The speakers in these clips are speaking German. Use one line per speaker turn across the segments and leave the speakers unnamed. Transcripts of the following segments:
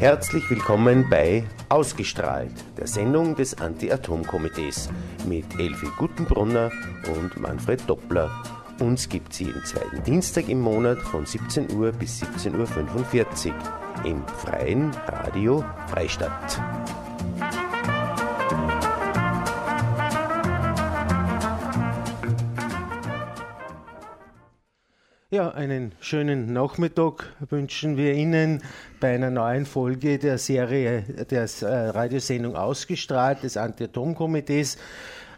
Herzlich willkommen bei Ausgestrahlt, der Sendung des Anti-Atom-Komitees mit Elfi Guttenbrunner und Manfred Doppler. Uns gibt es jeden zweiten Dienstag im Monat von 17 Uhr bis 17.45 Uhr im freien Radio Freistadt. Ja, einen schönen Nachmittag wünschen wir Ihnen bei einer neuen Folge der Serie der äh, Radiosendung Ausgestrahlt des Anti-Atom-Komitees.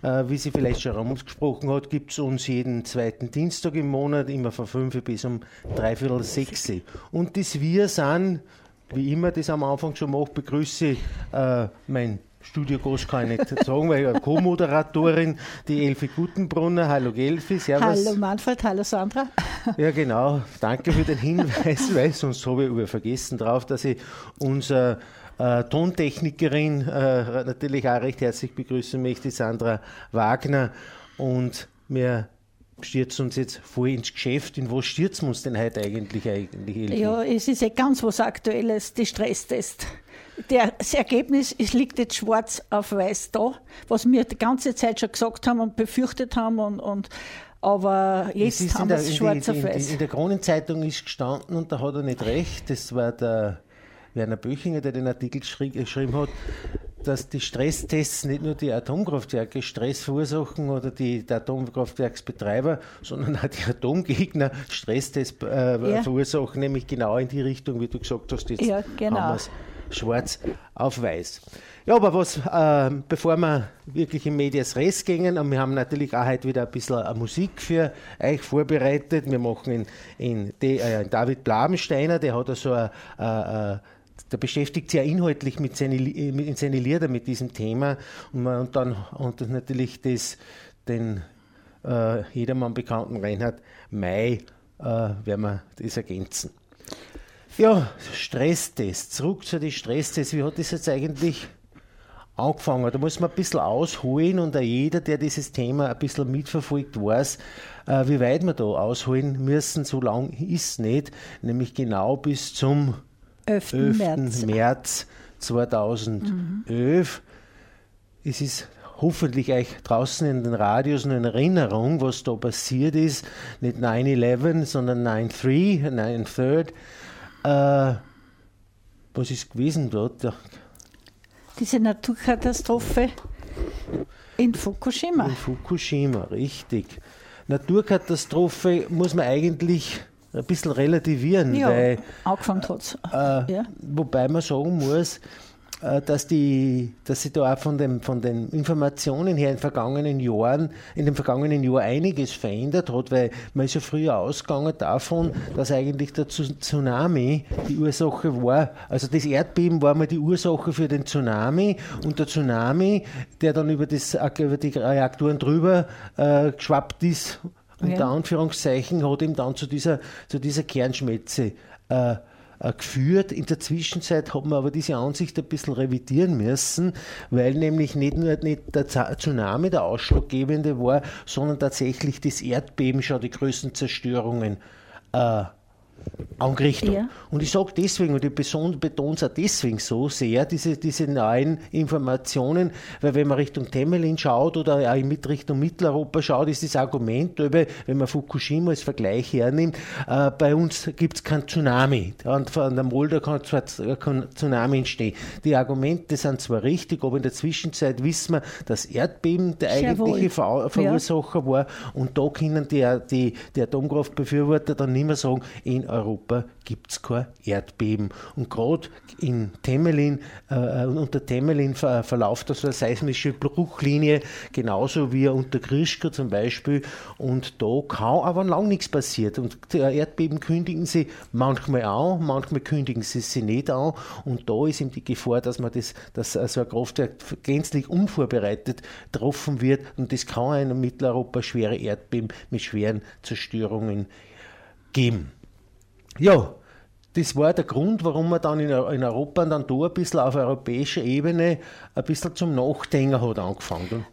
Äh, wie sie vielleicht schon ausgesprochen hat, gibt es uns jeden zweiten Dienstag im Monat, immer von 5 bis um dreiviertel sechs. Und das Wir sind, wie immer das am Anfang schon mache, begrüße ich äh, mein Studiogast kann ich nicht sagen, weil ich Co-Moderatorin, die Elfi Gutenbrunner. Hallo Elfi,
servus. Hallo Manfred, hallo Sandra.
Ja genau, danke für den Hinweis, weil sonst habe ich vergessen drauf, dass ich unser äh, Tontechnikerin äh, natürlich auch recht herzlich begrüßen möchte, Sandra Wagner. Und wir stürzen uns jetzt voll ins Geschäft. In was stürzen wir uns denn heute eigentlich? eigentlich
ja, es ist ja ganz was Aktuelles, die Stresstest das Ergebnis es liegt jetzt schwarz auf weiß da, was wir die ganze Zeit schon gesagt haben und befürchtet haben und, und aber jetzt haben wir es schwarz
auf
weiß.
In, in der Kronenzeitung ist gestanden und da hat er nicht recht, das war der Werner Böchinger, der den Artikel geschrieben hat, dass die Stresstests nicht nur die Atomkraftwerke Stress verursachen oder die, die Atomkraftwerksbetreiber, sondern auch die Atomgegner Stresstests äh, ja. verursachen, nämlich genau in die Richtung, wie du gesagt hast, jetzt
ja, genau. haben
schwarz auf weiß. Ja, aber was, äh, bevor wir wirklich in Medias Res gehen, und wir haben natürlich auch heute wieder ein bisschen Musik für euch vorbereitet. Wir machen in, in, äh, in David Blabensteiner, der hat so ein, äh, äh, der beschäftigt sich ja inhaltlich mit seinen, mit seine Lieder mit diesem Thema und, und dann und natürlich das, den äh, jedermann bekannten Reinhard May äh, werden wir das ergänzen. Ja, Stresstest. Zurück zu den Stresstests. Wie hat das jetzt eigentlich angefangen? Da muss man ein bisschen ausholen und auch jeder, der dieses Thema ein bisschen mitverfolgt, weiß, äh, wie weit wir da ausholen müssen. So lang ist nicht, nämlich genau bis zum 11. 11. März. März 2011. Mhm. Es ist hoffentlich euch draußen in den Radios in Erinnerung, was da passiert ist. Nicht 9-11, sondern 9-3, 9-3. Äh, was ist gewesen dort?
Diese Naturkatastrophe in Fukushima.
In Fukushima, richtig. Naturkatastrophe muss man eigentlich ein bisschen relativieren.
Ja,
weil,
angefangen hat
äh, ja. Wobei man sagen muss, dass, die, dass sich da auch von, dem, von den Informationen her in vergangenen Jahren, in dem vergangenen Jahr einiges verändert hat, weil man ist ja früher ausgegangen davon, dass eigentlich der Tsunami die Ursache war, also das Erdbeben war mal die Ursache für den Tsunami und der Tsunami, der dann über, das, über die Reaktoren drüber äh, geschwappt ist, unter ja. Anführungszeichen, hat ihm dann zu dieser, zu dieser Kernschmelze äh, äh, geführt. In der Zwischenzeit hat man aber diese Ansicht ein bisschen revidieren müssen, weil nämlich nicht nur nicht der Tsunami der ausschlaggebende war, sondern tatsächlich das Erdbeben schon die größten Zerstörungen äh, angerichtet. Ja. Und ich sage deswegen, und ich betone es auch deswegen so sehr, diese, diese neuen Informationen, weil wenn man Richtung Temelin schaut oder auch mit Richtung Mitteleuropa schaut, ist das Argument, wenn man Fukushima als Vergleich hernimmt, äh, bei uns gibt es kein Tsunami. Und von der Moldau kann zwar kein Tsunami entstehen. Die Argumente sind zwar richtig, aber in der Zwischenzeit wissen wir, dass Erdbeben der eigentliche Ver Verursacher ja. war und da können die, die, die Atomkraftbefürworter dann nicht mehr sagen, in Europa gibt es kein Erdbeben. Und gerade in Temelin, äh, unter Temelin ver verläuft das eine seismische Bruchlinie, genauso wie unter Krischka zum Beispiel. Und da kann aber lang nichts passiert. Und Erdbeben kündigen sie manchmal an, manchmal kündigen sie sie nicht an. Und da ist eben die Gefahr, dass man das, dass so ein Kraftwerk gänzlich unvorbereitet getroffen wird. Und das kann in Mitteleuropa schwere Erdbeben mit schweren Zerstörungen geben. Ja, das war der Grund, warum man dann in, Europa dann da ein bisschen auf europäischer Ebene ein bisschen zum Nachdenken hat angefangen.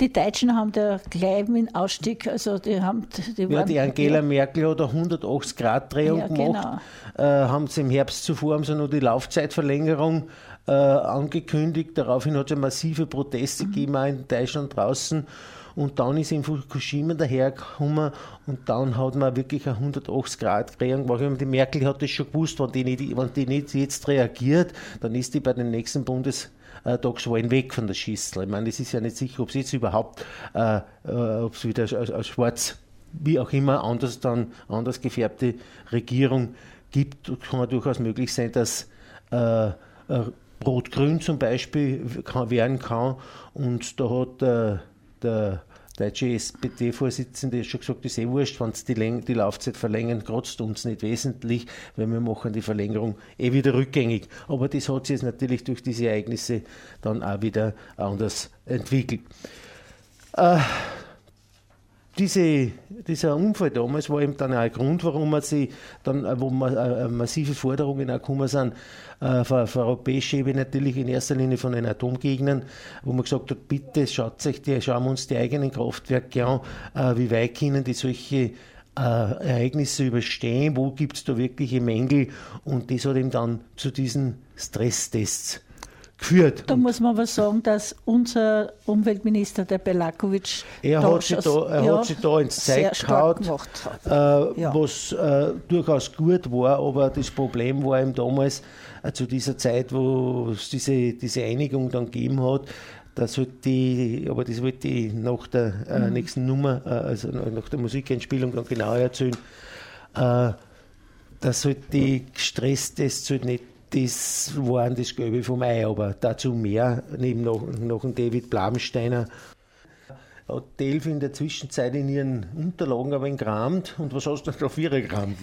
Die Deutschen haben da gleich mit Ausstieg, also die haben.
Die, ja, die Angela. Merkel hat eine 180 Grad Drehung ja, gemacht. Genau. Äh, haben sie im Herbst zuvor haben sie noch die Laufzeitverlängerung äh, angekündigt. Daraufhin hat es massive Proteste mhm. gegeben, auch in Deutschland draußen. Und dann ist in Fukushima dahergekommen und dann hat man wirklich eine 180 Grad Drehung gemacht. Die Merkel hat das schon gewusst, wenn die, nicht, wenn die nicht jetzt reagiert, dann ist die bei den nächsten Bundestagswahlen weg von der Schüssel. Ich meine, es ist ja nicht sicher, ob es jetzt überhaupt, äh, äh, ob es wieder als, als schwarz, wie auch immer, anders dann, anders gefärbte Regierung gibt. Kann ja durchaus möglich sein, dass äh, äh Rot-Grün zum Beispiel werden kann. Und da hat äh, der deutsche SPD-Vorsitzende schon gesagt, ist eh wurscht, wenn die, die, Laufzeit verlängern, kratzt uns nicht wesentlich, weil wir machen die Verlängerung eh wieder rückgängig. Aber das hat sich jetzt natürlich durch diese Ereignisse dann auch wieder anders entwickelt. Äh, diese, dieser Unfall damals war eben dann auch ein Grund, warum man sie dann, äh, wo man, äh, massive Forderungen auch gekommen sind, äh, von, von europäischer Ebene natürlich in erster Linie von den Atomgegnern, wo man gesagt hat, bitte schaut sich die, schauen wir uns die eigenen Kraftwerke an, äh, wie weit können die solche äh, Ereignisse überstehen, wo gibt es da wirkliche Mängel? Und das hat eben dann zu diesen Stresstests geführt.
Da muss man aber sagen, dass unser Umweltminister, der Belakovic,
er, hat sich, da, er ja, hat sich da ins Zeug gehauen, äh, ja. was äh, durchaus gut war, aber das Problem war ihm damals, äh, zu dieser Zeit, wo es diese, diese Einigung dann gegeben hat, das wird die, aber das wollte ich nach der äh, mhm. nächsten Nummer, äh, also nach der Musikeinspielung dann genauer erzählen. Äh, dass halt die Stresstests halt nicht das waren das Gelbe vom Ei, aber dazu mehr, neben noch, noch ein David Blamensteiner. Hat Delphi in der Zwischenzeit in ihren Unterlagen aber gekramt. Und was hast du da auf ihre gekramt,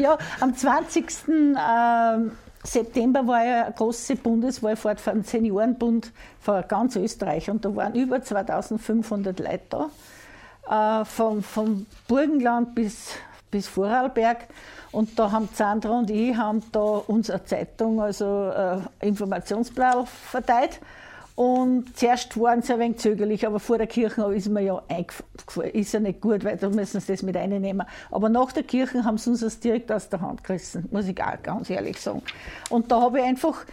Ja, am 20. Ähm, September war ja eine große Bundeswahlfahrt vom Seniorenbund von ganz Österreich und da waren über 2500 Leute da, äh, vom, vom Burgenland bis, bis Vorarlberg. Und da haben Sandra und ich haben da unsere Zeitung, also äh, Informationsblatt verteilt. Und zuerst waren sie ein wenig zögerlich, aber vor der Kirche ist mir ja eingefallen, ist ja nicht gut, weil da müssen sie das mit reinnehmen. Aber nach der Kirche haben sie uns das direkt aus der Hand gerissen, muss ich auch ganz ehrlich sagen. Und da habe ich einfach,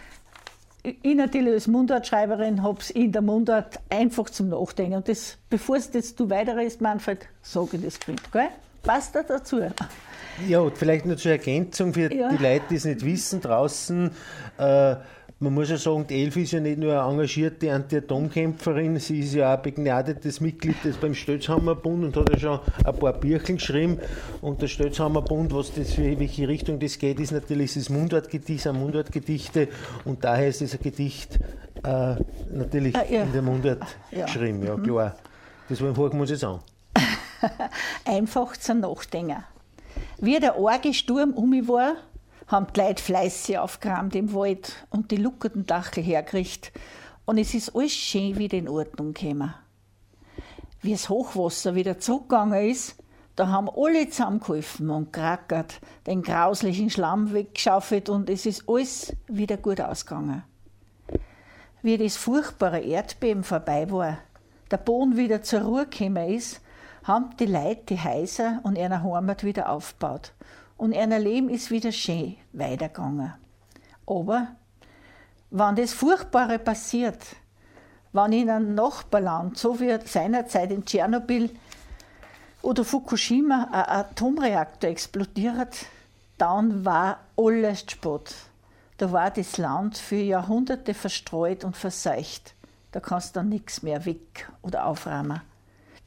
ich natürlich als Mundartschreiberin, habe es in der Mundart einfach zum Nachdenken. Und das, bevor es jetzt du weiterredest, Manfred, sage ich das Kind, gell? Passt da dazu?
Ja, vielleicht nur zur Ergänzung für ja. die Leute, die es nicht wissen draußen. Äh, man muss ja sagen, die Elf ist ja nicht nur eine engagierte Anti-Atomkämpferin, sie ist ja auch ein begnadetes Mitglied des beim Stötzhammerbund und hat ja schon ein paar Bücher geschrieben. Und der Stötzhammerbund, was das für welche Richtung das geht, ist natürlich das Mundartgedicht, sind Mundartgedichte und daher ist das ein Gedicht äh, natürlich ah, ja. in der Mundart ja. geschrieben, ja mhm. klar. Das wollen wir jetzt an.
Einfach zum Nachdenken. Wie der arge Sturm um mich war, haben die Leute fleißig aufgeräumt im Wald und die luckerten Dachel hergerichtet. Und es ist alles schön wieder in Ordnung gekommen. Wie das Hochwasser wieder zurückgegangen ist, da haben alle zusammengeholfen und krackert, den grauslichen Schlamm weggeschaufelt und es ist alles wieder gut ausgegangen. Wie das furchtbare Erdbeben vorbei war, der Boden wieder zur Ruhe gekommen ist, haben die Leute die Häuser und ihre Heimat wieder aufgebaut. Und ihr Leben ist wieder schön weitergegangen. Aber wenn das Furchtbare passiert, wenn in einem Nachbarland, so wie seinerzeit in Tschernobyl oder Fukushima, ein Atomreaktor explodiert, dann war alles Spott. Da war das Land für Jahrhunderte verstreut und verseucht. Da kannst du dann nichts mehr weg oder aufräumen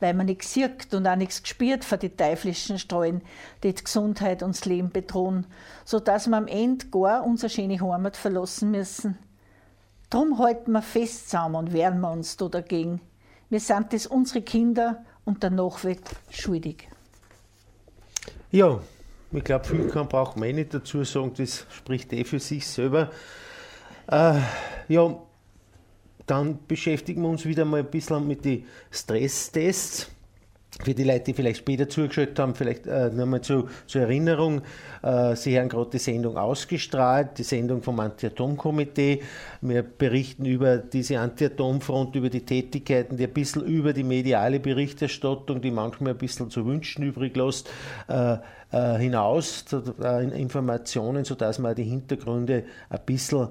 weil man nichts sieht und auch nichts gespürt von den teuflischen Strahlen, die die Gesundheit und das Leben bedrohen, sodass wir am Ende gar unsere schöne Heimat verlassen müssen. Drum halten wir fest zusammen und wehren wir uns da dagegen. Wir sind das unsere Kinder und der Nachwelt schuldig.
Ja, ich glaube, viel kann braucht man eh nicht dazu sagen, das spricht eh für sich selber. Äh, ja, dann beschäftigen wir uns wieder mal ein bisschen mit den Stresstests. für die Leute, die vielleicht später zugeschaltet haben, vielleicht äh, nochmal zu, zur Erinnerung, äh, Sie haben gerade die Sendung ausgestrahlt, die Sendung vom Anti-Atom-Komitee. Wir berichten über diese Anti-Atom-Front, über die Tätigkeiten, die ein bisschen über die mediale Berichterstattung, die manchmal ein bisschen zu wünschen übrig lässt, äh, äh hinaus, äh, Informationen, sodass man die Hintergründe ein bisschen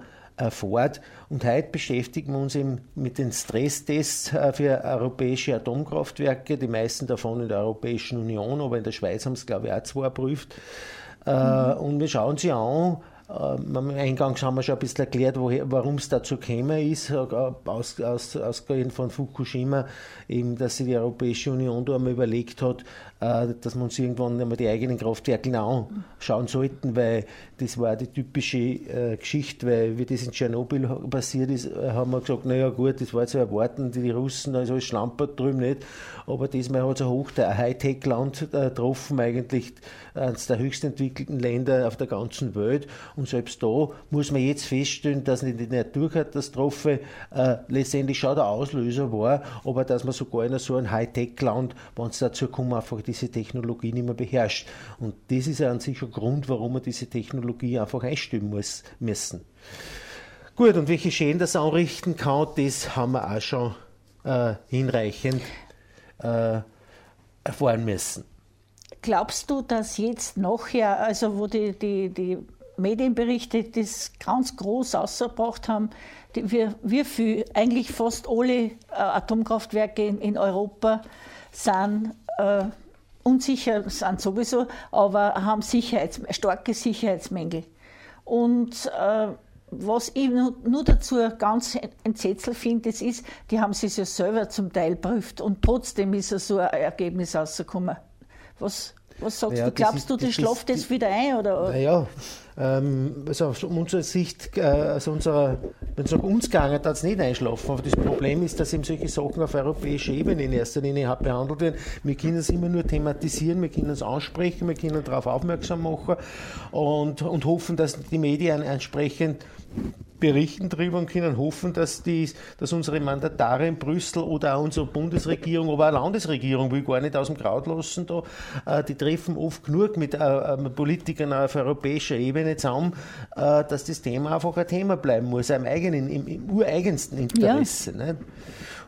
fort. Und heute beschäftigen wir uns eben mit den Stresstests äh, für europäische Atomkraftwerke, die meisten davon in der Europäischen Union, aber in der Schweiz haben es, glaube ich, auch zwei erprüft. Äh, mhm. Und wir schauen sie an, äh, eingangs haben wir schon ein bisschen erklärt, warum es dazu gekommen ist, aus, aus, ausgehend von Fukushima, eben, dass sich die Europäische Union da einmal überlegt hat, äh, dass wir uns irgendwann einmal die eigenen Kraftwerke anschauen sollten, weil das war die typische äh, Geschichte, weil wie das in Tschernobyl passiert ist, äh, haben wir gesagt, naja gut, das war zu erwarten, die Russen, da ist alles schlampert drüben nicht, aber diesmal hat es ein Hightech-Land getroffen, eigentlich eines der höchst entwickelten Länder auf der ganzen Welt. und selbst da muss man jetzt feststellen, dass nicht die Naturkatastrophe äh, letztendlich schon der Auslöser war, aber dass man sogar in so einem Hightech-Land, wenn es dazu kommt, einfach die diese Technologie nicht mehr beherrscht. Und das ist ja an sich ein Grund, warum wir diese Technologie einfach einstellen muss, müssen. Gut, und welche Schäden das anrichten kann, das haben wir auch schon äh, hinreichend äh, erfahren müssen.
Glaubst du, dass jetzt nachher, also wo die, die, die Medienberichte das ganz groß ausgebracht haben, wir, wir für eigentlich fast alle äh, Atomkraftwerke in, in Europa sind äh, unsicher sind sowieso, aber haben Sicherheits, starke Sicherheitsmängel. Und äh, was ich nur dazu ganz entsetzlich finde, das ist, die haben sich ja selber zum Teil prüft und trotzdem ist so ein Ergebnis rausgekommen. Was, was sagst ja, du? Glaubst du, das, das schlaft jetzt wieder ein? Oder?
Naja, ähm, also aus unserer Sicht, äh, also unserer, wenn es uns gegangen hat, es nicht einschlafen. Aber das Problem ist, dass eben solche Sachen auf europäischer Ebene in erster Linie behandelt werden. Wir können es immer nur thematisieren, wir können es ansprechen, wir können darauf aufmerksam machen und, und hoffen, dass die Medien entsprechend berichten darüber und können hoffen, dass, die, dass unsere Mandatare in Brüssel oder auch unsere Bundesregierung, aber auch Landesregierung, will gar nicht aus dem Kraut lassen, da, äh, die treffen oft genug mit äh, äh, Politikern auf europäischer Ebene zusammen, äh, dass das Thema einfach ein Thema bleiben muss, im eigenen, im, im ureigensten Interesse. Ja.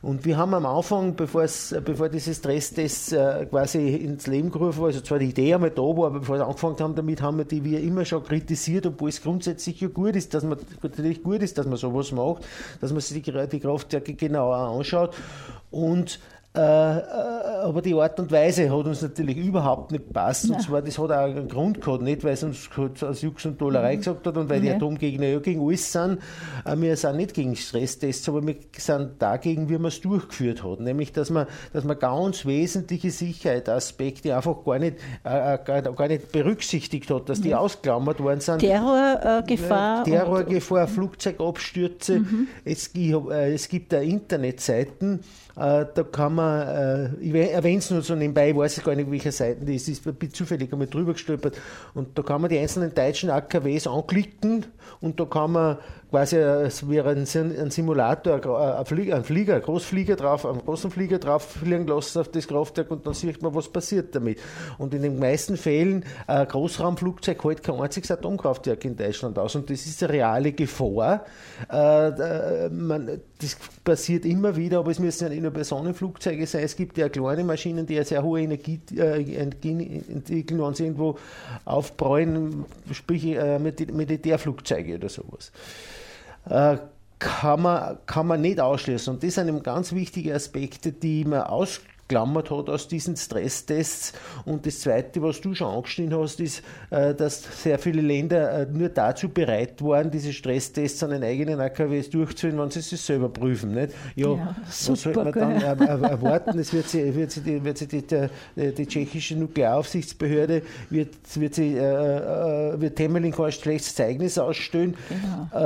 Und wir haben am Anfang, bevor, es, bevor diese Stresstests äh, quasi ins Leben gerufen war, also zwar die Idee einmal da war, aber bevor wir angefangen haben damit, haben wir die wir immer schon kritisiert, obwohl es grundsätzlich ja gut ist, dass man natürlich gut ist, dass man sowas macht, dass man sich die, die Kraftwerke genauer anschaut. Und aber die Art und Weise hat uns natürlich überhaupt nicht gepasst. Und zwar, das hat auch einen Grund gehabt, nicht weil es uns aus Jux und Dollerei mhm. gesagt hat und weil die Atomgegner ja gegen alles sind. Äh, wir sind nicht gegen Stresstests, aber wir sind dagegen, wie man es durchgeführt hat. Nämlich, dass man, dass man ganz wesentliche Sicherheitsaspekte einfach gar nicht, äh, gar, gar, nicht berücksichtigt hat, dass die mhm. ausklammert worden sind.
Terrorgefahr.
Terrorgefahr, Flugzeugabstürze. Mhm. Es, es gibt da Internetseiten, äh, da kann man, äh, ich erwähne es nur so nebenbei, ich weiß gar nicht, welche Seiten das ist, ich bin zufällig einmal drüber gestolpert. Und da kann man die einzelnen deutschen AKWs anklicken und da kann man quasi, es wäre ein, Simulator, ein Flieger, ein Flieger, ein Großflieger drauf, einen großen Flieger drauf fliegen lassen auf das Kraftwerk und dann sieht man, was passiert damit. Und in den meisten Fällen, ein Großraumflugzeug hält kein einziges Atomkraftwerk in Deutschland aus. Und das ist eine reale Gefahr. Äh, das passiert immer wieder, aber es müssen ja nicht nur Personenflugzeuge sein. Es gibt ja kleine Maschinen, die eine sehr hohe Energie äh, entwickeln, wenn sie irgendwo aufbräuen, sprich äh, Militärflugzeuge oder sowas. Äh, kann man, kann man nicht ausschließen. Und das sind eben ganz wichtige Aspekte, die man aus ausklammert hat aus diesen Stresstests. Und das Zweite, was du schon angeschnitten hast, ist, äh, dass sehr viele Länder äh, nur dazu bereit waren, diese Stresstests an den eigenen AKWs durchzuführen, wenn sie sich selber prüfen. Nicht? Ja, ja was sollte man dann erwarten? Es wird sie, wird sie, die, wird sie die, die, die tschechische Nuklearaufsichtsbehörde wird, wird sie, äh, wird Temelin kein schlechtes Zeugnis ausstellen, genau.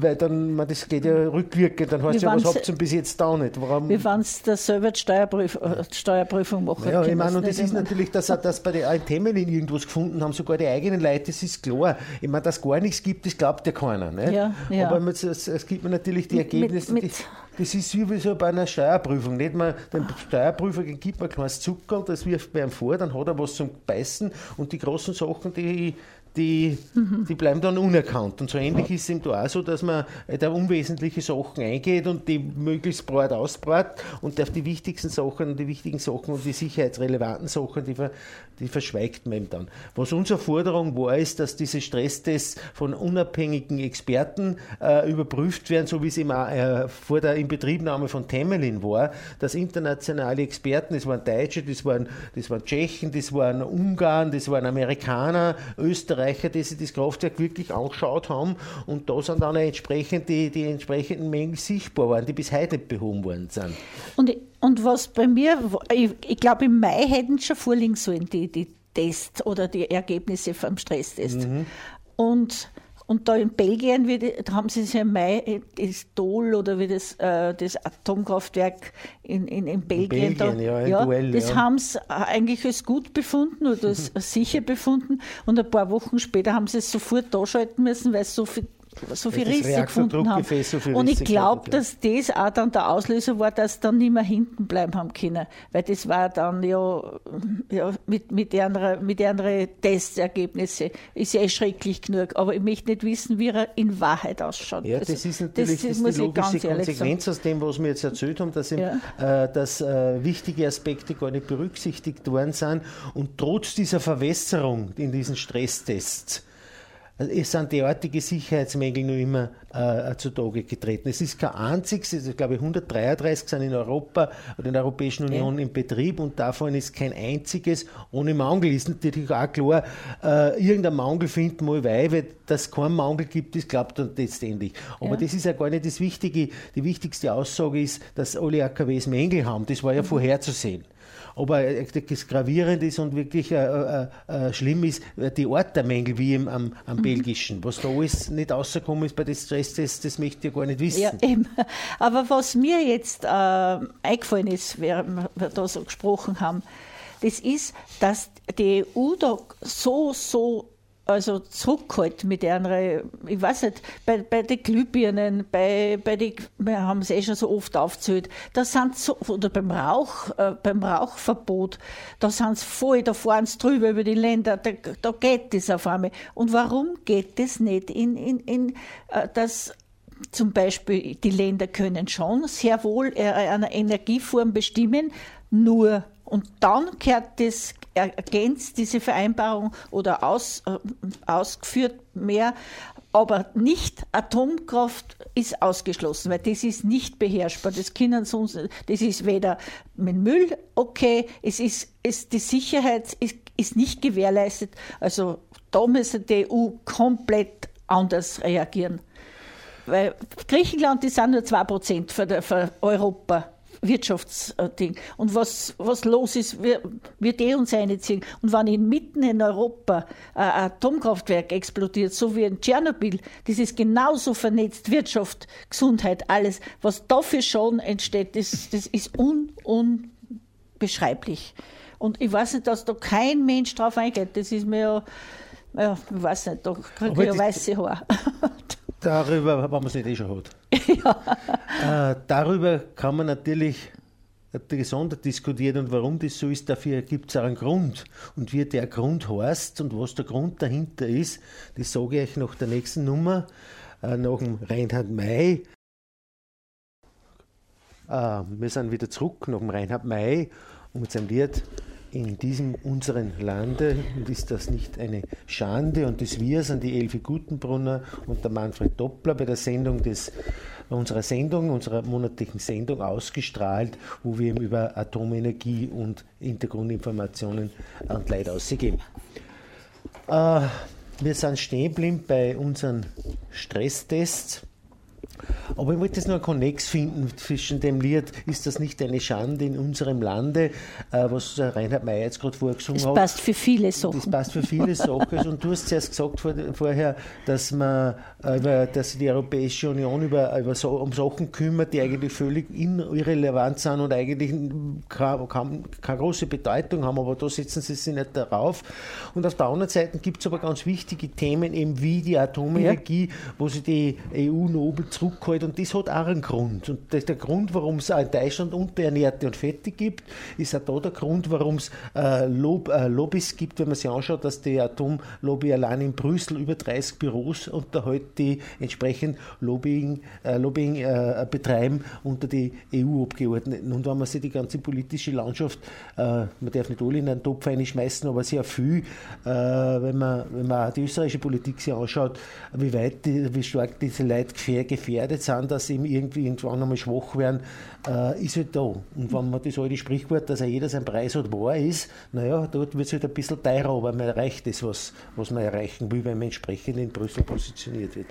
weil dann, man, das geht ja rückwirkend, dann heißt ja, was habt ihr bis jetzt da nicht?
Warum? Wie wenn es der Server Steuerprüf äh, Steuerprüfung machen.
Ja, ich meine, und das ist natürlich, dass, dass bei den Themen irgendwas gefunden haben, sogar die eigenen Leute, das ist klar. Ich meine, dass gar nichts gibt, das glaubt ja keiner. Nicht? Ja, ja. Aber es, es gibt mir natürlich die Ergebnisse, mit, mit, die, das ist wie so bei einer Steuerprüfung. Nicht man, dem Steuerprüfer gibt man ein kleines Zucker, das wirft bei ihm vor, dann hat er was zum Beißen und die großen Sachen, die, die, mhm. die bleiben dann unerkannt. Und so ähnlich ist es ihm da auch so, dass man da unwesentliche Sachen eingeht und die möglichst breit ausbreit und auf die wichtigsten Sachen, die wichtigen Sachen und die sicherheitsrelevanten Sachen, die, die verschweigt man ihm dann. Was unsere Forderung war, ist, dass diese Stresstests von unabhängigen Experten äh, überprüft werden, so wie es immer äh, vor der Inbetriebnahme von Temelin war, dass internationale Experten, das waren Deutsche, das waren, das waren Tschechen, das waren Ungarn, das waren Amerikaner, Österreicher, die sich das Kraftwerk wirklich angeschaut haben und da sind dann entsprechend die, die entsprechenden Mengen sichtbar waren, die bis heute nicht behoben worden sind.
Und und was bei mir, ich, ich glaube, im Mai hätten schon vorliegen sollen, die, die Tests oder die Ergebnisse vom Stresstest. Mhm. Und, und da in Belgien wird, da haben sie sich im Mai das Dol oder wie das, äh, das Atomkraftwerk in, in, in Belgien, in Belgien da, ja, ja, Duell, das ja. haben sie eigentlich als gut befunden oder als sicher befunden. Und ein paar Wochen später haben sie es sofort da schalten müssen, weil es so viel so viel Risse gefunden haben. So und ich glaube, dass das auch dann der Auslöser war, dass sie dann nicht mehr hinten bleiben haben können. Weil das war dann ja, ja mit, mit anderen mit andere Testergebnisse ist ja eh schrecklich genug. Aber ich möchte nicht wissen, wie er in Wahrheit ausschaut.
Ja, das, das ist natürlich das, das, das die logische Konsequenz aus dem, was wir jetzt erzählt haben, dass, ja. äh, dass äh, wichtige Aspekte gar nicht berücksichtigt worden sind. Und trotz dieser Verwässerung in diesen Stresstests also es sind derartige Sicherheitsmängel noch immer äh, zutage getreten. Es ist kein einziges, also ich glaube 133 sind in Europa oder in der Europäischen Union ja. im Betrieb und davon ist kein einziges ohne Mangel. Ist natürlich auch klar, äh, irgendein Mangel finden mal weil, weil dass es keinen Mangel gibt, das glaubt man letztendlich. Aber ja. das ist ja gar nicht das Wichtige. Die wichtigste Aussage ist, dass alle AKWs Mängel haben. Das war ja mhm. vorherzusehen. Aber das gravierend ist und wirklich äh, äh, äh, schlimm ist, äh, die Art der Mängel wie im, am, am mhm. belgischen. Was da alles nicht rausgekommen ist bei den Stresstests, das möchte ich gar nicht wissen. Ja,
eben. Aber was mir jetzt äh, eingefallen ist, während wir da so gesprochen haben, das ist, dass die EU da so, so also zurückgehalten mit anderen, ich weiß nicht, bei, bei den Glühbirnen, bei, bei die, wir haben es eh schon so oft aufgezählt, da sind so, oder beim Rauch, äh, beim Rauchverbot, da sind sie voll, da fahren sie drüber über die Länder, da, da geht das auf einmal. Und warum geht das nicht in, in, in äh, das zum Beispiel, die Länder können schon sehr wohl eine Energieform bestimmen, nur und dann kehrt das ergänzt diese Vereinbarung oder aus, äh, ausgeführt mehr, aber nicht Atomkraft ist ausgeschlossen, weil das ist nicht beherrschbar. Das können sonst, das ist weder mit Müll okay, es ist, es, die Sicherheit ist, ist nicht gewährleistet. Also da müsste die EU komplett anders reagieren. Weil Griechenland, die sind nur 2% für, für Europa. Wirtschaftsding. Und was, was los ist, wir, wir die uns einziehen. Und wenn inmitten in Europa ein Atomkraftwerk explodiert, so wie in Tschernobyl, das ist genauso vernetzt, Wirtschaft, Gesundheit, alles, was dafür schon entsteht, das, das ist un, unbeschreiblich. Und ich weiß nicht, dass da kein Mensch drauf eingeht. Das ist mir ja, ja ich weiß nicht, da kriege ich ja weiße Haare.
Darüber, wenn man es nicht eh schon hat. ja. äh, darüber kann man natürlich gesondert diskutieren und warum das so ist, dafür gibt es auch einen Grund. Und wie der Grund heißt und was der Grund dahinter ist, das sage ich euch nach der nächsten Nummer, äh, nach dem Reinhard May. Äh, wir sind wieder zurück nach dem Reinhard May und mit seinem Lied in diesem unseren Lande ist das nicht eine Schande? Und das wir sind die Elfi Gutenbrunner und der Manfred Doppler bei der Sendung des unserer Sendung, unserer monatlichen Sendung ausgestrahlt, wo wir über Atomenergie und Hintergrundinformationen und Leid ausgeben. Äh, wir sind stehen geblieben bei unseren Stresstests Aber ich wollte jetzt noch einen Konnex finden zwischen dem Lied Ist das nicht eine Schande in unserem Lande, äh, was Reinhard May jetzt gerade vorgesungen
hat. Das passt für viele Sachen.
Das passt für viele Sachen. Und du hast zuerst gesagt vor, vorher, dass man äh, dass die Europäische Union über, über so, um Sachen kümmert, die eigentlich völlig irrelevant sind und eigentlich keine, keine, keine große Bedeutung haben, aber da setzen sie sich nicht darauf. Und auf der anderen Seite gibt es aber ganz wichtige Themen, eben wie die Atomenergie, ja. wo sich die EU zurückhält und das hat auch einen Grund. Und das ist der Grund, warum es in Deutschland Unterernährte und Fette gibt, ist auch da der Grund, warum es äh, Lob, äh, Lobbys gibt, wenn man sich anschaut, dass die Atomlobby allein in Brüssel über 30 Büros unterhält, die entsprechend Lobbying, äh, Lobbying äh, betreiben unter die EU-Abgeordneten. Und wenn man sich die ganze politische Landschaft, äh, man darf nicht alle in einen Topf einschmeißen, aber sehr viel, äh, wenn, man, wenn man die österreichische Politik sich anschaut, wie weit, die, wie stark diese Leute gefährdet sind, dass sie irgendwie irgendwann einmal schwach werden, äh, ist halt da. Und wenn man das alte Sprichwort, dass er jeder sein Preis hat, wahr ist, naja, dort wird es halt ein bisschen teurer, aber man erreicht das, was, was man erreichen will, wenn man entsprechend in Brüssel positioniert wird.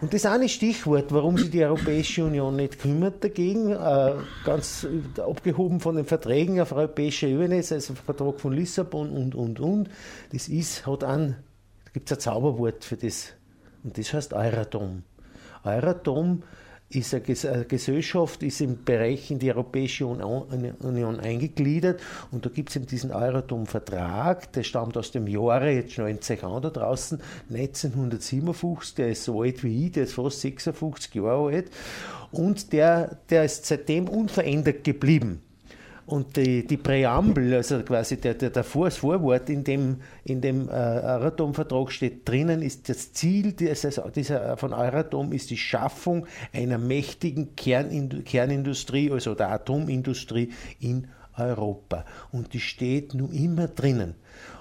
Und das eine Stichwort, warum sich die Europäische Union nicht kümmert dagegen, äh, ganz abgehoben von den Verträgen auf europäischer Ebene, also der Vertrag von Lissabon und, und, und, das ist, hat an, da gibt es ein Zauberwort für das, und das heißt Euratom. Euratom ist eine Gesellschaft, ist im Bereich in die Europäische Union eingegliedert und da gibt es eben diesen Euratom-Vertrag, der stammt aus dem Jahre, jetzt 90 Jahre da draußen, 1957, der ist so alt wie ich, der ist fast 56 Jahre alt und der, der ist seitdem unverändert geblieben. Und die, die Präambel, also quasi der, der, der Vor, das Vorwort in dem, in dem äh, Euratom-Vertrag steht drinnen, ist das Ziel dieses, dieser, von Euratom ist die Schaffung einer mächtigen Kernindu Kernindustrie, also der Atomindustrie in Europa. Und die steht nun immer drinnen.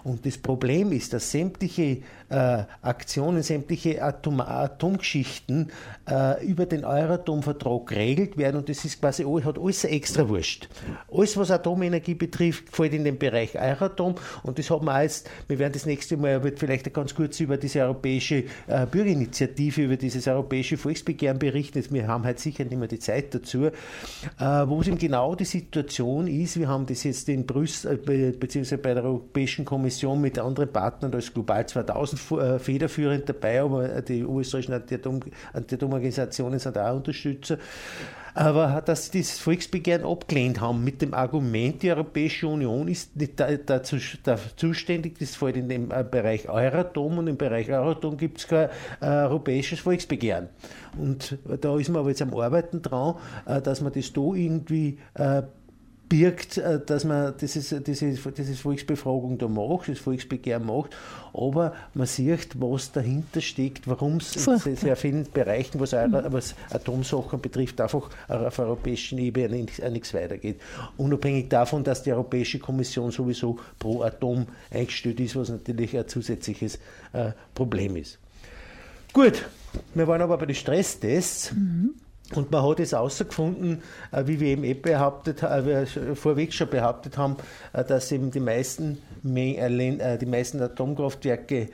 Und das Problem ist, dass sämtliche äh, Aktionen, sämtliche Atom Atomgeschichten äh, über den Euratom-Vertrag geregelt werden und das ist quasi, hat alles extra wurscht. Alles, was Atomenergie betrifft, fällt in den Bereich Euratom und das haben wir jetzt, wir werden das nächste Mal wird vielleicht ganz kurz über diese europäische äh, Bürgerinitiative, über dieses europäische Volksbegehren berichten. Wir haben halt sicher nicht mehr die Zeit dazu, äh, wo es eben genau die Situation ist, wir haben das jetzt in Brüssel, äh, beziehungsweise bei der Europäischen Kommission mit anderen Partnern, ist Global 2000 äh, federführend dabei, aber die österreichischen Anti-Atom-Organisationen sind auch Unterstützer. Aber dass sie dieses Volksbegehren abgelehnt haben mit dem Argument, die Europäische Union ist nicht dazu, da zuständig, das fällt in dem äh, Bereich Euratom und im Bereich Euratom gibt es kein äh, europäisches Volksbegehren. Und da ist man aber jetzt am Arbeiten dran, dass man das da irgendwie birgt, äh, dass man dieses, diese, diese Volksbefragung da macht, das Volksbegehren macht, aber man sieht, was dahinter steckt, warum es in sehr vielen Bereichen, was, was Atomsachen betrifft, einfach auf der europäischen Ebene nichts weitergeht. Unabhängig davon, dass die Europäische Kommission sowieso pro Atom eingestellt ist, was natürlich ein zusätzliches äh, Problem ist. Gut, wir waren aber bei den Stresstests. Mhm. Und man hat es herausgefunden, äh, wie wir eben eh behauptet, äh, vorweg schon behauptet haben, äh, dass eben die meisten, die meisten Atomkraftwerke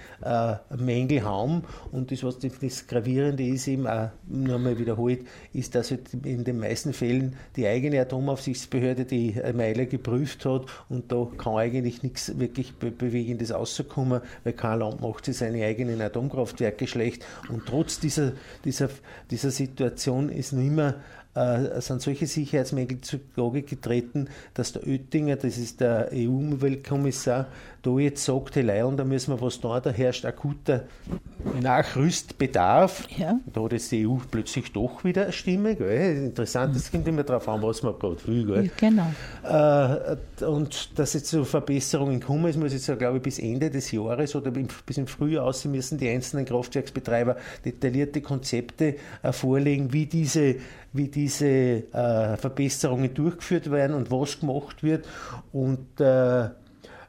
Mängel haben. Und das, was das Gravierende ist, eben auch nur einmal wiederholt, ist, dass halt in den meisten Fällen die eigene Atomaufsichtsbehörde die Meile geprüft hat und da kann eigentlich nichts wirklich Bewegendes rauskommen, weil kein Land macht sich seine eigenen Atomkraftwerke schlecht. Und trotz dieser, dieser, dieser Situation ist ist noch immer, äh, sind solche Sicherheitsmängel zu Klage getreten, dass der Oettinger, das ist der EU-Umweltkommissar, da jetzt sagt, hey Leon, da müssen wir was tun, da herrscht akuter Nachrüstbedarf. Ja. Da hat jetzt die EU plötzlich doch wieder eine Stimme. Gell? Interessant, es kommt immer darauf an, was man gerade will. Gell?
Genau.
Äh, und dass jetzt zu Verbesserungen kommen, es muss jetzt, glaube ich, bis Ende des Jahres oder bis im Frühjahr aussehen müssen die einzelnen Kraftwerksbetreiber detaillierte Konzepte äh, vorlegen, wie diese, wie diese äh, Verbesserungen durchgeführt werden und was gemacht wird. Und äh,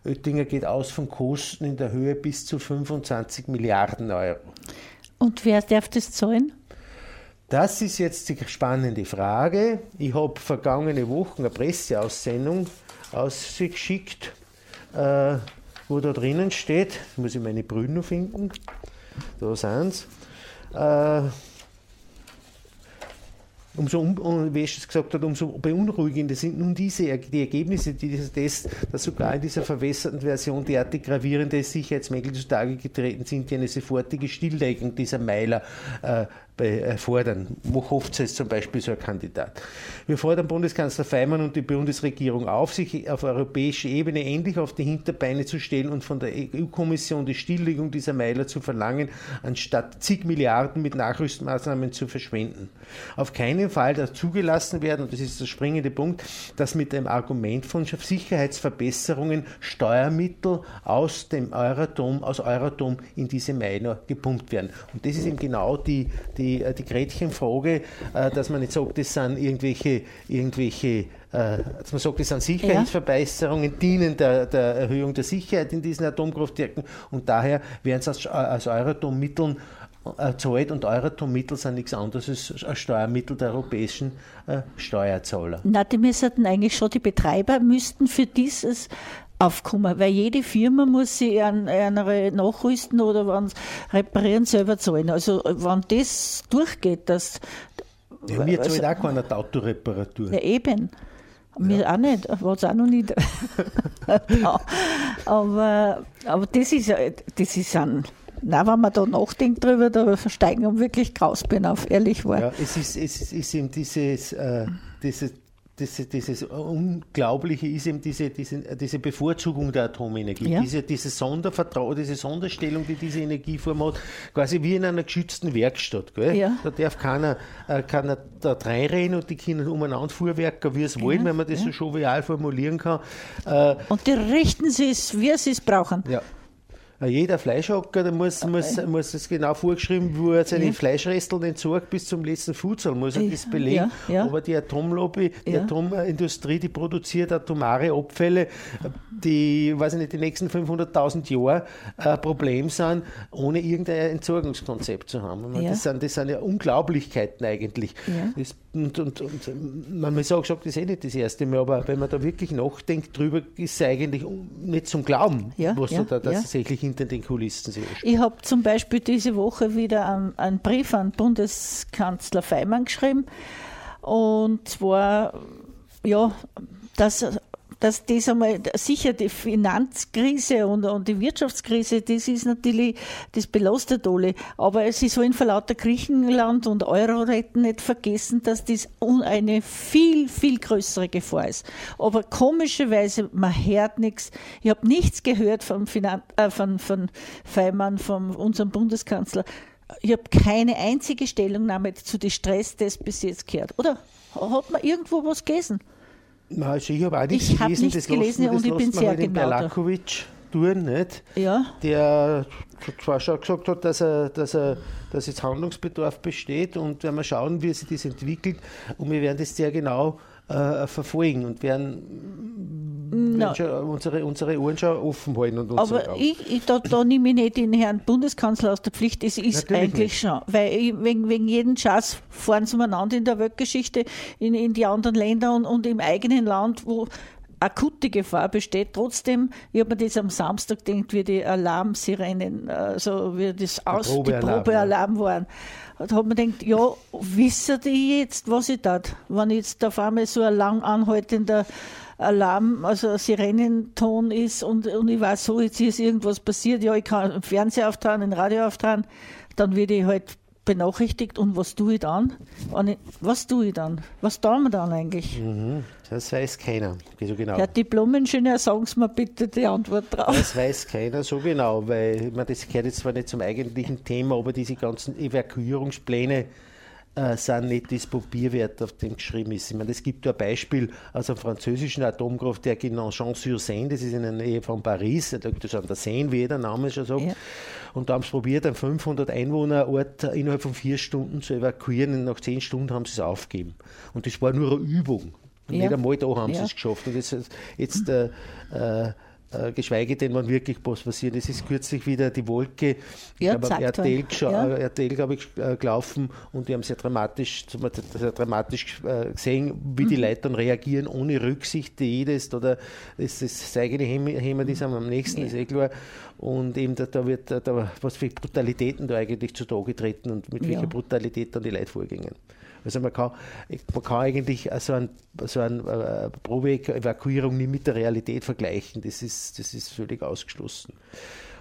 Oettinger geht aus von Kosten in der Höhe bis zu 25 Milliarden Euro.
Und wer darf das zahlen?
Das ist jetzt die spannende Frage. Ich habe vergangene Woche eine Presseaussendung ausgeschickt, äh, wo da drinnen steht, muss ich meine Brüder finden, da sind sie. Äh, umso, wie es gesagt hat, umso beunruhigender sind nun diese die Ergebnisse dieses Tests, dass sogar in dieser verwässerten Version derartig gravierende Sicherheitsmängel zutage getreten sind, die eine sofortige Stilllegung dieser Meiler äh, fordern. Mochovce ist zum Beispiel so ein Kandidat. Wir fordern Bundeskanzler Feimann und die Bundesregierung auf, sich auf europäischer Ebene endlich auf die Hinterbeine zu stellen und von der EU-Kommission die Stilllegung dieser Meiler zu verlangen, anstatt zig Milliarden mit Nachrüstmaßnahmen zu verschwenden. Auf keinen Fall darf zugelassen werden, und das ist der springende Punkt, dass mit dem Argument von Sicherheitsverbesserungen Steuermittel aus dem Euratom, aus Euratom in diese Meiler gepumpt werden. Und das ist eben genau die, die die, äh, die Gretchenfrage, äh, dass man nicht sagt, das sind irgendwelche, irgendwelche äh, dass man sagt, das sind Sicherheitsverbesserungen, ja. dienen der, der, Erhöhung der Sicherheit in diesen Atomkraftwerken und daher werden sie als, als Euratom-Mitteln erzahlt und Euratom-Mittel sind nichts anderes als Steuermittel der europäischen äh, Steuerzahler.
Na, die müssten eigentlich schon, die Betreiber müssten für dieses aufkommen, weil jede Firma muss sich an einer nachrüsten oder wenn reparieren selber zahlen. Also wenn das durchgeht, dass
ja, wir zahlen also, auch keine Autoreparatur.
Ja, eben. Mir ja. auch nicht, war es auch noch nicht. aber, aber das ist, das ist ein, na, wenn man da nachdenkt drüber, da versteigen wir wirklich Grausbein auf, ehrlich wahr.
Ja, es ist, es ist eben dieses, äh, dieses das, dieses Unglaubliche ist eben diese, diese, diese Bevorzugung der Atomenergie, ja. diese, diese Sondervertrau, diese Sonderstellung, die diese Energieform hat, quasi wie in einer geschützten Werkstatt. Ja. Da darf keiner, äh, keiner da reinreden und die Kinder umeinander fuhrwerken, wie es wollen, wenn man das so jovial formulieren kann.
Äh, und die richten sie es, wie sie es brauchen.
Ja. Jeder Fleischhocker, der muss, okay. muss, muss es genau vorgeschrieben, wo er seine ja. Fleischresteln entsorgt bis zum letzten Futsal, muss er das belegen. Ja, ja. Aber die Atomlobby, die Atomindustrie, die produziert atomare Abfälle, die, weiß ich nicht, die nächsten 500.000 Jahre ein Problem sind, ohne irgendein Entsorgungskonzept zu haben. Das, sind, das sind ja Unglaublichkeiten eigentlich. Das, und, und, und man muss auch gesagt, das ist eh nicht das erste Mal, aber wenn man da wirklich nachdenkt drüber, ist es eigentlich nicht zum Glauben, was da tatsächlich hinter den Kulissen sich
Ich habe zum Beispiel diese Woche wieder einen, einen Brief an Bundeskanzler Feimann geschrieben. Und zwar, ja, dass dass das einmal sicher die Finanzkrise und, und die Wirtschaftskrise, das ist natürlich, das belastet alle. Aber sie sollen vor lauter Griechenland und Euro retten nicht vergessen, dass das eine viel, viel größere Gefahr ist. Aber komischerweise, man hört nichts. Ich habe nichts gehört vom Finan äh, von, von Feimann, von unserem Bundeskanzler. Ich habe keine einzige Stellungnahme zu den Stresstests bis jetzt gehört. Oder hat man irgendwo was gelesen?
Also ich habe auch nichts
ich gelesen. Nichts das gelesen lassen, und ich bin sehr genau.
Berlakovic tun, nicht?
Ja.
Der zwar schon gesagt hat, dass, er, dass, er, dass jetzt Handlungsbedarf besteht und werden wir schauen, wie sich das entwickelt und wir werden das sehr genau äh, verfolgen und werden, werden unsere, unsere Ohren schon offen halten. Und
Aber ich, ich, da, da nehme ich nicht den Herrn Bundeskanzler aus der Pflicht, das ist Natürlich eigentlich nicht. schon, weil ich, wegen, wegen jedem Schatz fahren sie umeinander in der Weltgeschichte, in, in die anderen Länder und, und im eigenen Land, wo akute Gefahr besteht. Trotzdem, ich habe mir das am Samstag gedacht, wie die Alarmsirenen, also wie das aus, Probealarm, die Probealarm ja. waren. Da hat man gedacht, ja, wissen die jetzt, was ich tat? Wenn jetzt auf einmal so ein lang anhaltender Alarm, also Sirenenton ist und, und ich weiß so, jetzt ist irgendwas passiert, ja, ich kann einen Fernseher auftragen, einen Radio auftragen, dann werde ich halt benachrichtigt und was tue ich dann? Was tue ich dann? Was tun wir dann eigentlich?
Mhm, das weiß keiner so genau.
Herr Diplomingenieur, sagen Sie mir bitte die Antwort drauf.
Das weiß keiner so genau, weil man, das gehört jetzt zwar nicht zum eigentlichen Thema, aber diese ganzen Evakuierungspläne äh, sind nicht das Papierwert, auf dem geschrieben ist. Ich meine, es gibt ein Beispiel aus einem französischen Atomkraftwerk in Nogent-sur-Seine, das ist in der Nähe von Paris, das ist an der Seine, wie der Name schon sagt. Ja. Und da haben sie probiert, einen 500 Einwohnerort innerhalb von vier Stunden zu evakuieren. Und nach zehn Stunden haben sie es aufgegeben. Und das war nur eine Übung. Und ja. nicht einmal da haben ja. sie es geschafft. Und jetzt, jetzt äh, äh, äh, geschweige denn, wann wirklich was passiert. Es ist kürzlich wieder die Wolke, ja, glaube, RTL, ja. Äh, RTL glaube ich, äh, gelaufen und die haben sehr dramatisch, sehr dramatisch äh, gesehen, wie mhm. die Leute dann reagieren, ohne Rücksicht jedes oder das, das eigene Hämmer ist am nächsten, ja. ist eh klar. Und eben da, da wird da, was für Brutalitäten da eigentlich zutage treten und mit welcher Brutalität dann die Leute vorgingen. Also man kann, man kann eigentlich so, ein, so eine äh, Probe-Evakuierung nicht mit der Realität vergleichen. Das ist, das ist völlig ausgeschlossen.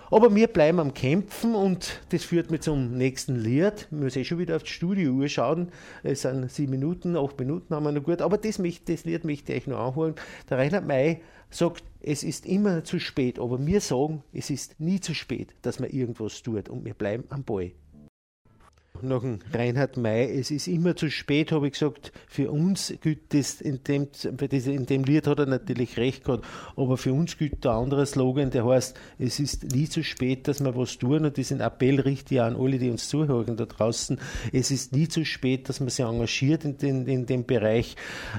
Aber wir bleiben am Kämpfen und das führt mich zum nächsten Lied. Wir müssen eh schon wieder auf die Studiouhr schauen. Es sind sieben Minuten, acht Minuten haben wir noch gut. Aber das, möchte, das Lied möchte ich noch anholen. Der Reinhard May sagt, es ist immer zu spät. Aber wir sagen, es ist nie zu spät, dass man irgendwas tut. Und wir bleiben am Ball nach dem Reinhard May, es ist immer zu spät, habe ich gesagt, für uns gilt das, in dem, in dem Lied hat er natürlich recht gehabt, aber für uns gilt der andere Slogan, der heißt, es ist nie zu spät, dass wir was tun. Und diesen Appell richte ich an alle, die uns zuhören da draußen, es ist nie zu spät, dass man sich engagiert in, den, in dem Bereich.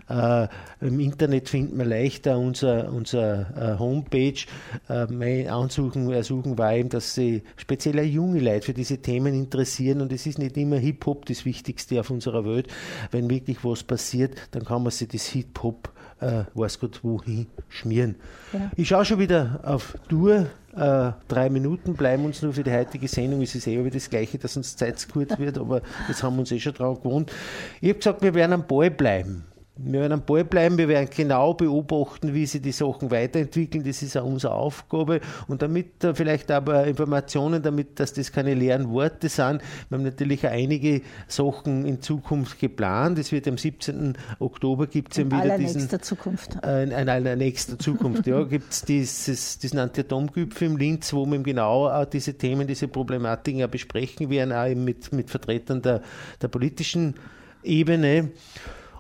Äh, Im Internet findet man leichter unser, unser äh, Homepage. Äh, mein Ansuchen, Ersuchen war eben, dass sie speziell junge Leute für diese Themen interessieren. Und es ist nicht nicht immer Hip-Hop das Wichtigste auf unserer Welt. Wenn wirklich was passiert, dann kann man sich das Hip-Hop, äh, weiß Gott wohin, schmieren. Ja. Ich schaue schon wieder auf Tour. Äh, drei Minuten bleiben uns nur für die heutige Sendung. Es ist eh wieder das Gleiche, dass uns Zeit zu kurz wird, aber das haben wir uns eh schon dran gewohnt. Ich habe gesagt, wir werden am Ball bleiben. Wir werden am Ball bleiben, wir werden genau beobachten, wie sich die Sachen weiterentwickeln. Das ist auch unsere Aufgabe. Und damit äh, vielleicht aber Informationen, damit, dass das keine leeren Worte sind. Wir haben natürlich einige Sachen in Zukunft geplant. Es wird am 17. Oktober gibt es wieder diesen.
Zukunft.
Äh, in einer nächsten Zukunft, ja, gibt es diesen Anti-Atom-Gipfel im Linz, wo wir genau auch diese Themen, diese Problematiken ja besprechen werden, auch mit, mit Vertretern der, der politischen Ebene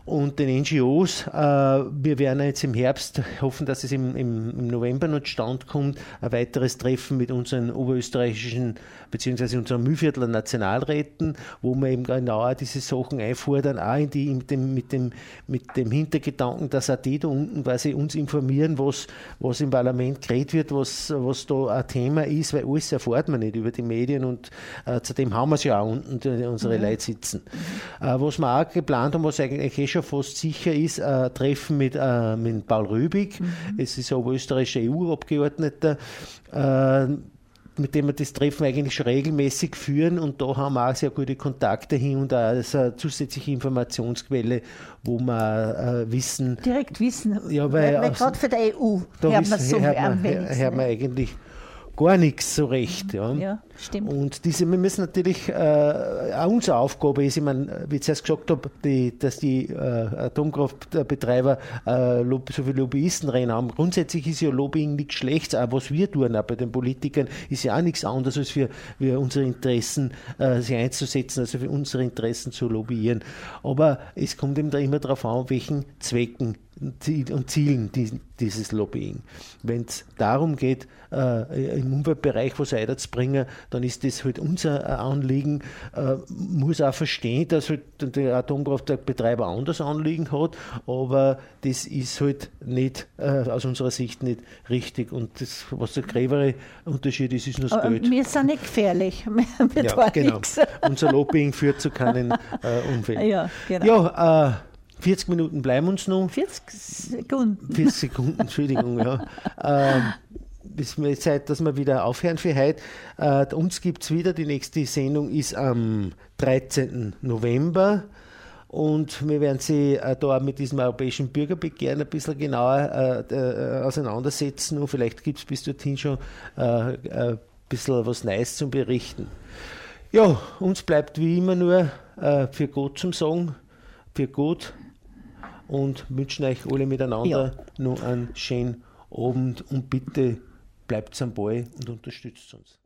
und den NGOs. Äh, wir werden jetzt im Herbst hoffen, dass es im, im, November noch zustande kommt, ein weiteres Treffen mit unseren oberösterreichischen bzw. unseren Mühlviertler Nationalräten, wo wir eben genau diese Sachen einfordern, auch die, mit, dem, mit, dem, mit dem Hintergedanken, dass auch die da unten quasi uns informieren, was, was im Parlament geredet wird, was, was da ein Thema ist, weil alles erfahrt man nicht über die Medien und äh, zudem haben wir es ja auch unten, unsere mhm. Leute sitzen. Äh, was wir auch geplant haben, was eigentlich eh schon fast sicher ist, ein Treffen mit, äh, mit Paul Rübig. Mhm. Es ist ein österreichischer EU-Abgeordneter. Äh, mit dem wir das Treffen eigentlich schon regelmäßig führen und da haben wir auch sehr gute Kontakte hin und auch eine zusätzliche Informationsquelle, wo wir äh, wissen.
Direkt wissen,
ja, weil,
weil, gerade für die EU da hört man so man,
hört man eigentlich gar nichts so recht. Ja.
ja, stimmt.
Und diese, wir müssen natürlich, äh, auch unsere Aufgabe ist, ich meine, wie ich zuerst gesagt habe, die, dass die äh, Atomkraftbetreiber äh, so viele Lobbyisten rein haben. Grundsätzlich ist ja Lobbying nichts Schlechtes, aber was wir tun auch bei den Politikern, ist ja auch nichts anderes, als für, für unsere Interessen äh, sich einzusetzen, also für unsere Interessen zu lobbyieren. Aber es kommt eben da immer darauf an, welchen Zwecken und Zielen dieses Lobbying. Wenn es darum geht, äh, im Umweltbereich was weiterzubringen, dann ist das halt unser äh, Anliegen. Äh, muss auch verstehen, dass halt der Atomkraftwerkbetreiber anders Anliegen hat, aber das ist halt nicht äh, aus unserer Sicht nicht richtig. Und das, was der gräbere Unterschied ist, ist nur das Geld.
Wir sind nicht gefährlich.
Wir ja, genau. Unser Lobbying führt zu keinen äh, Unfällen.
Ja, genau.
ja 40 Minuten bleiben uns noch.
40 Sekunden.
40 Sekunden, Entschuldigung, ja. Ähm, ist mir Zeit, dass wir wieder aufhören für heute. Äh, uns gibt es wieder, die nächste Sendung ist am 13. November. Und wir werden Sie äh, da mit diesem europäischen Bürgerbegehren ein bisschen genauer äh, äh, auseinandersetzen. Und vielleicht gibt es bis dorthin schon äh, ein bisschen was Neues zum Berichten. Ja, uns bleibt wie immer nur äh, für Gott zum Sagen, für Gott und wünschen euch alle miteinander ja. noch einen schönen Abend und bitte bleibt am Ball und unterstützt uns.